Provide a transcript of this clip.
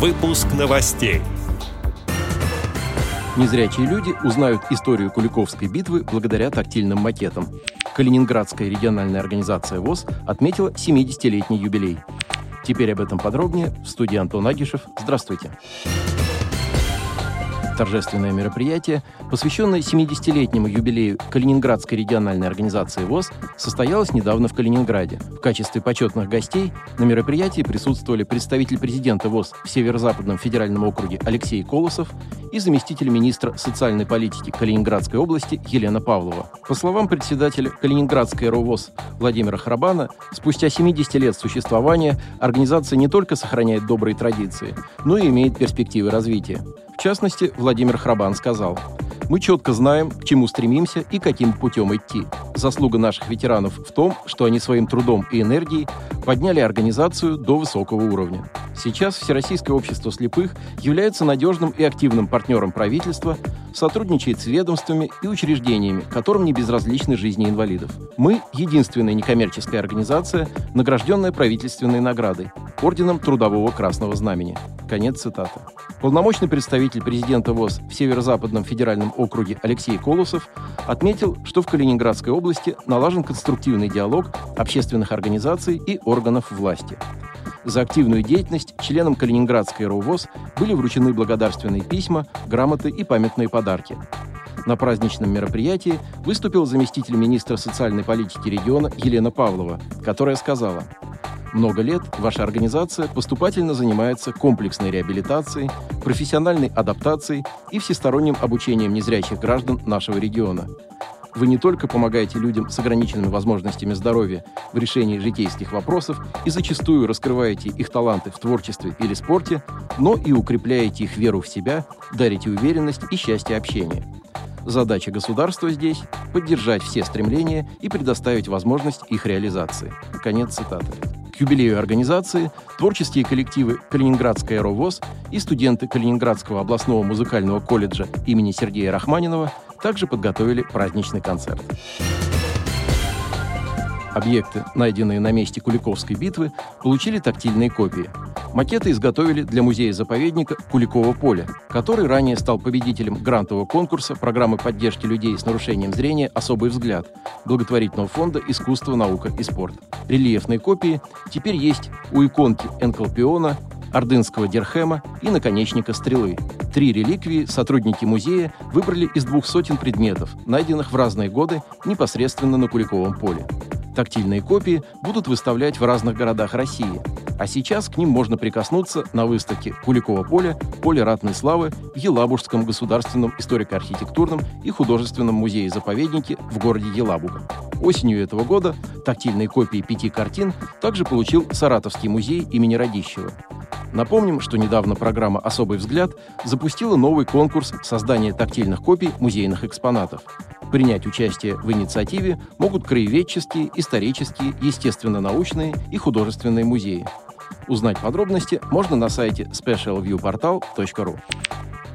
Выпуск новостей. Незрячие люди узнают историю Куликовской битвы благодаря тактильным макетам. Калининградская региональная организация ВОЗ отметила 70-летний юбилей. Теперь об этом подробнее в студии Антон Агишев. Здравствуйте. Здравствуйте торжественное мероприятие, посвященное 70-летнему юбилею Калининградской региональной организации ВОЗ, состоялось недавно в Калининграде. В качестве почетных гостей на мероприятии присутствовали представитель президента ВОЗ в Северо-Западном федеральном округе Алексей Колосов и заместитель министра социальной политики Калининградской области Елена Павлова. По словам председателя Калининградской РОВОЗ Владимира Храбана, спустя 70 лет существования организация не только сохраняет добрые традиции, но и имеет перспективы развития. В частности, Владимир Храбан сказал, «Мы четко знаем, к чему стремимся и каким путем идти. Заслуга наших ветеранов в том, что они своим трудом и энергией подняли организацию до высокого уровня. Сейчас Всероссийское общество слепых является надежным и активным партнером правительства, сотрудничает с ведомствами и учреждениями, которым не безразличны жизни инвалидов. Мы – единственная некоммерческая организация, награжденная правительственной наградой – Орденом Трудового Красного Знамени. Конец цитаты. Полномочный представитель президента ВОЗ в Северо-Западном федеральном округе Алексей Колосов отметил, что в Калининградской области налажен конструктивный диалог общественных организаций и органов власти. За активную деятельность членам Калининградской РОВОЗ были вручены благодарственные письма, грамоты и памятные подарки. На праздничном мероприятии выступил заместитель министра социальной политики региона Елена Павлова, которая сказала, «Много лет ваша организация поступательно занимается комплексной реабилитацией, профессиональной адаптацией и всесторонним обучением незрячих граждан нашего региона. Вы не только помогаете людям с ограниченными возможностями здоровья в решении житейских вопросов и зачастую раскрываете их таланты в творчестве или спорте, но и укрепляете их веру в себя, дарите уверенность и счастье общения. Задача государства здесь – поддержать все стремления и предоставить возможность их реализации. Конец цитаты. К юбилею организации творческие коллективы Калининградская РОВОЗ и студенты Калининградского областного музыкального колледжа имени Сергея Рахманинова также подготовили праздничный концерт. Объекты, найденные на месте Куликовской битвы, получили тактильные копии. Макеты изготовили для музея-заповедника Куликово поле, который ранее стал победителем грантового конкурса программы поддержки людей с нарушением зрения «Особый взгляд» благотворительного фонда «Искусство, наука и спорт». Рельефные копии теперь есть у иконки Энкалпиона, ордынского дерхема и наконечника стрелы. Три реликвии сотрудники музея выбрали из двух сотен предметов, найденных в разные годы непосредственно на Куликовом поле. Тактильные копии будут выставлять в разных городах России, а сейчас к ним можно прикоснуться на выставке Куликово поле «Поле ратной славы» в Елабужском государственном историко-архитектурном и художественном музее-заповеднике в городе Елабуга. Осенью этого года тактильные копии пяти картин также получил Саратовский музей имени Радищева. Напомним, что недавно программа «Особый взгляд» запустила новый конкурс создания тактильных копий музейных экспонатов. Принять участие в инициативе могут краеведческие, исторические, естественно-научные и художественные музеи. Узнать подробности можно на сайте specialviewportal.ru.